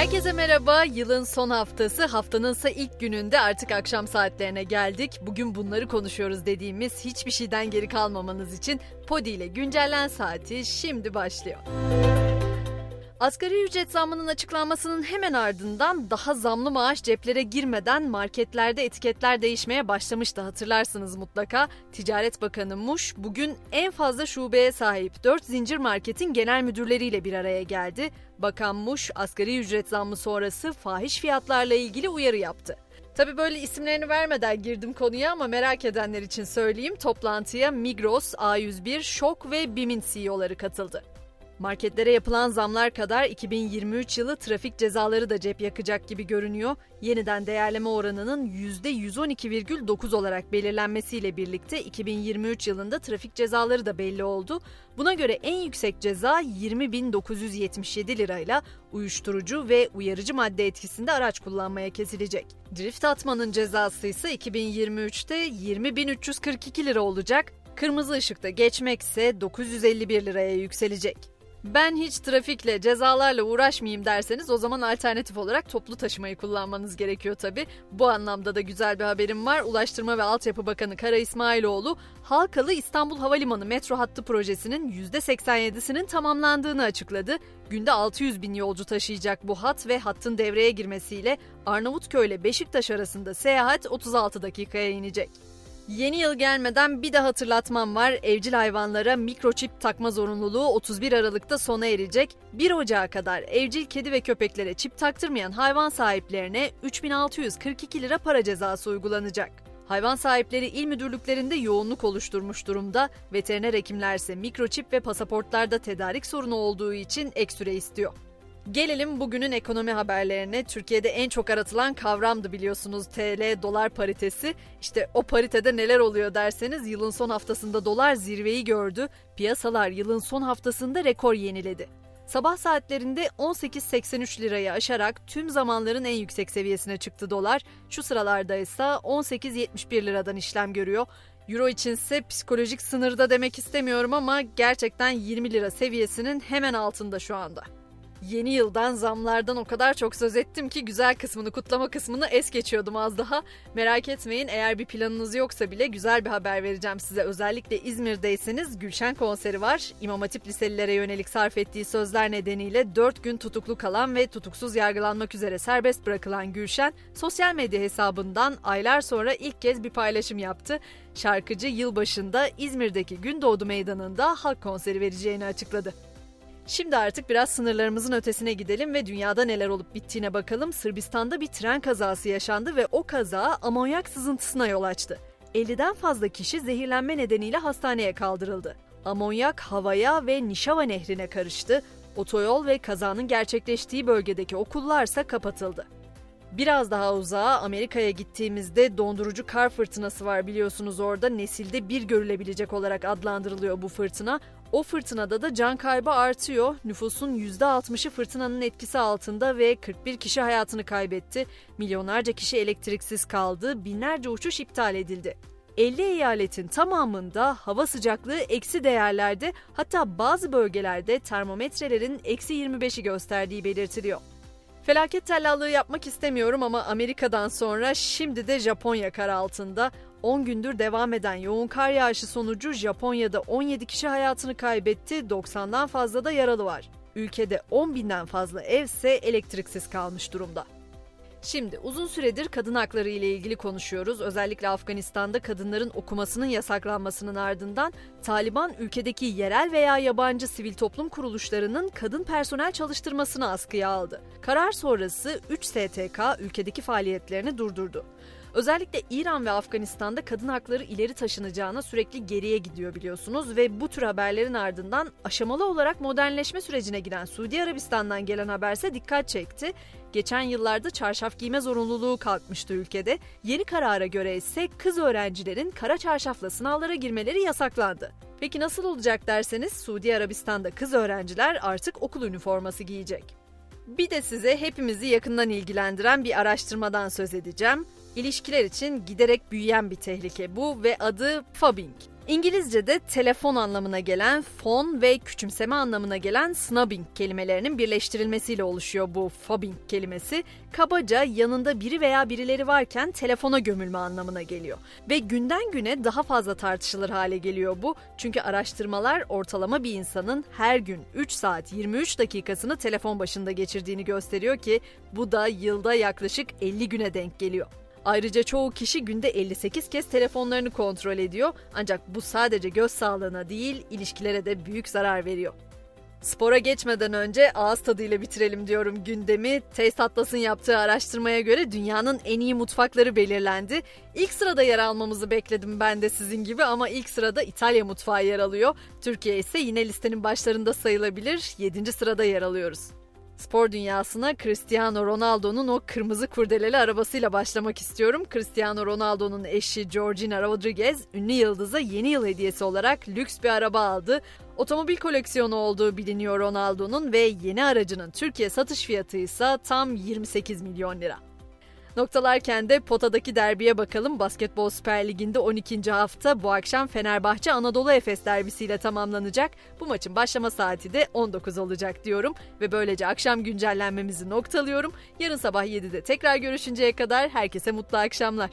Herkese merhaba. Yılın son haftası, haftanın ise ilk gününde artık akşam saatlerine geldik. Bugün bunları konuşuyoruz dediğimiz hiçbir şeyden geri kalmamanız için Podi ile güncellen saati şimdi başlıyor. Asgari ücret zammının açıklanmasının hemen ardından daha zamlı maaş ceplere girmeden marketlerde etiketler değişmeye başlamıştı hatırlarsınız mutlaka. Ticaret Bakanı Muş bugün en fazla şubeye sahip 4 zincir marketin genel müdürleriyle bir araya geldi. Bakan Muş asgari ücret zammı sonrası fahiş fiyatlarla ilgili uyarı yaptı. Tabi böyle isimlerini vermeden girdim konuya ama merak edenler için söyleyeyim toplantıya Migros, A101, Şok ve BİM'in CEO'ları katıldı. Marketlere yapılan zamlar kadar 2023 yılı trafik cezaları da cep yakacak gibi görünüyor. Yeniden değerleme oranının %112,9 olarak belirlenmesiyle birlikte 2023 yılında trafik cezaları da belli oldu. Buna göre en yüksek ceza 20.977 lirayla uyuşturucu ve uyarıcı madde etkisinde araç kullanmaya kesilecek. Drift atmanın cezası ise 2023'te 20.342 lira olacak. Kırmızı ışıkta geçmekse 951 liraya yükselecek. Ben hiç trafikle, cezalarla uğraşmayayım derseniz o zaman alternatif olarak toplu taşımayı kullanmanız gerekiyor tabi. Bu anlamda da güzel bir haberim var. Ulaştırma ve Altyapı Bakanı Kara İsmailoğlu, Halkalı İstanbul Havalimanı metro hattı projesinin %87'sinin tamamlandığını açıkladı. Günde 600 bin yolcu taşıyacak bu hat ve hattın devreye girmesiyle Arnavutköy ile Beşiktaş arasında seyahat 36 dakikaya inecek. Yeni yıl gelmeden bir de hatırlatmam var. Evcil hayvanlara mikroçip takma zorunluluğu 31 Aralık'ta sona erecek. 1 Ocağı kadar evcil kedi ve köpeklere çip taktırmayan hayvan sahiplerine 3642 lira para cezası uygulanacak. Hayvan sahipleri il müdürlüklerinde yoğunluk oluşturmuş durumda. Veteriner hekimler ise mikroçip ve pasaportlarda tedarik sorunu olduğu için ek süre istiyor. Gelelim bugünün ekonomi haberlerine. Türkiye'de en çok aratılan kavramdı biliyorsunuz TL dolar paritesi. İşte o paritede neler oluyor derseniz yılın son haftasında dolar zirveyi gördü. Piyasalar yılın son haftasında rekor yeniledi. Sabah saatlerinde 18.83 lirayı aşarak tüm zamanların en yüksek seviyesine çıktı dolar. Şu sıralarda ise 18.71 liradan işlem görüyor. Euro içinse psikolojik sınırda demek istemiyorum ama gerçekten 20 lira seviyesinin hemen altında şu anda. Yeni yıldan, zamlardan o kadar çok söz ettim ki güzel kısmını, kutlama kısmını es geçiyordum az daha. Merak etmeyin eğer bir planınız yoksa bile güzel bir haber vereceğim size. Özellikle İzmir'deyseniz Gülşen konseri var. İmam Hatip liselilere yönelik sarf ettiği sözler nedeniyle 4 gün tutuklu kalan ve tutuksuz yargılanmak üzere serbest bırakılan Gülşen, sosyal medya hesabından aylar sonra ilk kez bir paylaşım yaptı. Şarkıcı yılbaşında İzmir'deki Gündoğdu Meydanı'nda halk konseri vereceğini açıkladı. Şimdi artık biraz sınırlarımızın ötesine gidelim ve dünyada neler olup bittiğine bakalım. Sırbistan'da bir tren kazası yaşandı ve o kaza amonyak sızıntısına yol açtı. 50'den fazla kişi zehirlenme nedeniyle hastaneye kaldırıldı. Amonyak havaya ve Nişava nehrine karıştı. Otoyol ve kazanın gerçekleştiği bölgedeki okullarsa kapatıldı. Biraz daha uzağa Amerika'ya gittiğimizde dondurucu kar fırtınası var biliyorsunuz orada nesilde bir görülebilecek olarak adlandırılıyor bu fırtına. O fırtınada da can kaybı artıyor. Nüfusun %60'ı fırtınanın etkisi altında ve 41 kişi hayatını kaybetti. Milyonlarca kişi elektriksiz kaldı, binlerce uçuş iptal edildi. 50 eyaletin tamamında hava sıcaklığı eksi değerlerde hatta bazı bölgelerde termometrelerin eksi 25'i gösterdiği belirtiliyor. Felaket tellallığı yapmak istemiyorum ama Amerika'dan sonra şimdi de Japonya kar altında. 10 gündür devam eden yoğun kar yağışı sonucu Japonya'da 17 kişi hayatını kaybetti, 90'dan fazla da yaralı var. Ülkede 10 binden fazla ev ise elektriksiz kalmış durumda. Şimdi uzun süredir kadın hakları ile ilgili konuşuyoruz. Özellikle Afganistan'da kadınların okumasının yasaklanmasının ardından Taliban ülkedeki yerel veya yabancı sivil toplum kuruluşlarının kadın personel çalıştırmasını askıya aldı. Karar sonrası 3 STK ülkedeki faaliyetlerini durdurdu. Özellikle İran ve Afganistan'da kadın hakları ileri taşınacağına sürekli geriye gidiyor biliyorsunuz ve bu tür haberlerin ardından aşamalı olarak modernleşme sürecine giren Suudi Arabistan'dan gelen haberse dikkat çekti. Geçen yıllarda çarşaf giyme zorunluluğu kalkmıştı ülkede. Yeni karara göre ise kız öğrencilerin kara çarşafla sınavlara girmeleri yasaklandı. Peki nasıl olacak derseniz Suudi Arabistan'da kız öğrenciler artık okul üniforması giyecek. Bir de size hepimizi yakından ilgilendiren bir araştırmadan söz edeceğim. İlişkiler için giderek büyüyen bir tehlike bu ve adı fobbing. İngilizce'de telefon anlamına gelen fon ve küçümseme anlamına gelen snubbing kelimelerinin birleştirilmesiyle oluşuyor bu fobbing kelimesi. Kabaca yanında biri veya birileri varken telefona gömülme anlamına geliyor. Ve günden güne daha fazla tartışılır hale geliyor bu. Çünkü araştırmalar ortalama bir insanın her gün 3 saat 23 dakikasını telefon başında geçirdiğini gösteriyor ki bu da yılda yaklaşık 50 güne denk geliyor. Ayrıca çoğu kişi günde 58 kez telefonlarını kontrol ediyor ancak bu sadece göz sağlığına değil ilişkilere de büyük zarar veriyor. Spora geçmeden önce ağız tadıyla bitirelim diyorum gündemi. Taste Atlas'ın yaptığı araştırmaya göre dünyanın en iyi mutfakları belirlendi. İlk sırada yer almamızı bekledim ben de sizin gibi ama ilk sırada İtalya mutfağı yer alıyor. Türkiye ise yine listenin başlarında sayılabilir. 7. sırada yer alıyoruz. Spor dünyasına Cristiano Ronaldo'nun o kırmızı kurdeleli arabasıyla başlamak istiyorum. Cristiano Ronaldo'nun eşi Georgina Rodriguez ünlü yıldıza yeni yıl hediyesi olarak lüks bir araba aldı. Otomobil koleksiyonu olduğu biliniyor Ronaldo'nun ve yeni aracının Türkiye satış fiyatı ise tam 28 milyon lira. Noktalarken de potadaki derbiye bakalım. Basketbol Süper Ligi'nde 12. hafta bu akşam Fenerbahçe Anadolu Efes derbisiyle tamamlanacak. Bu maçın başlama saati de 19 olacak diyorum ve böylece akşam güncellenmemizi noktalıyorum. Yarın sabah 7'de tekrar görüşünceye kadar herkese mutlu akşamlar.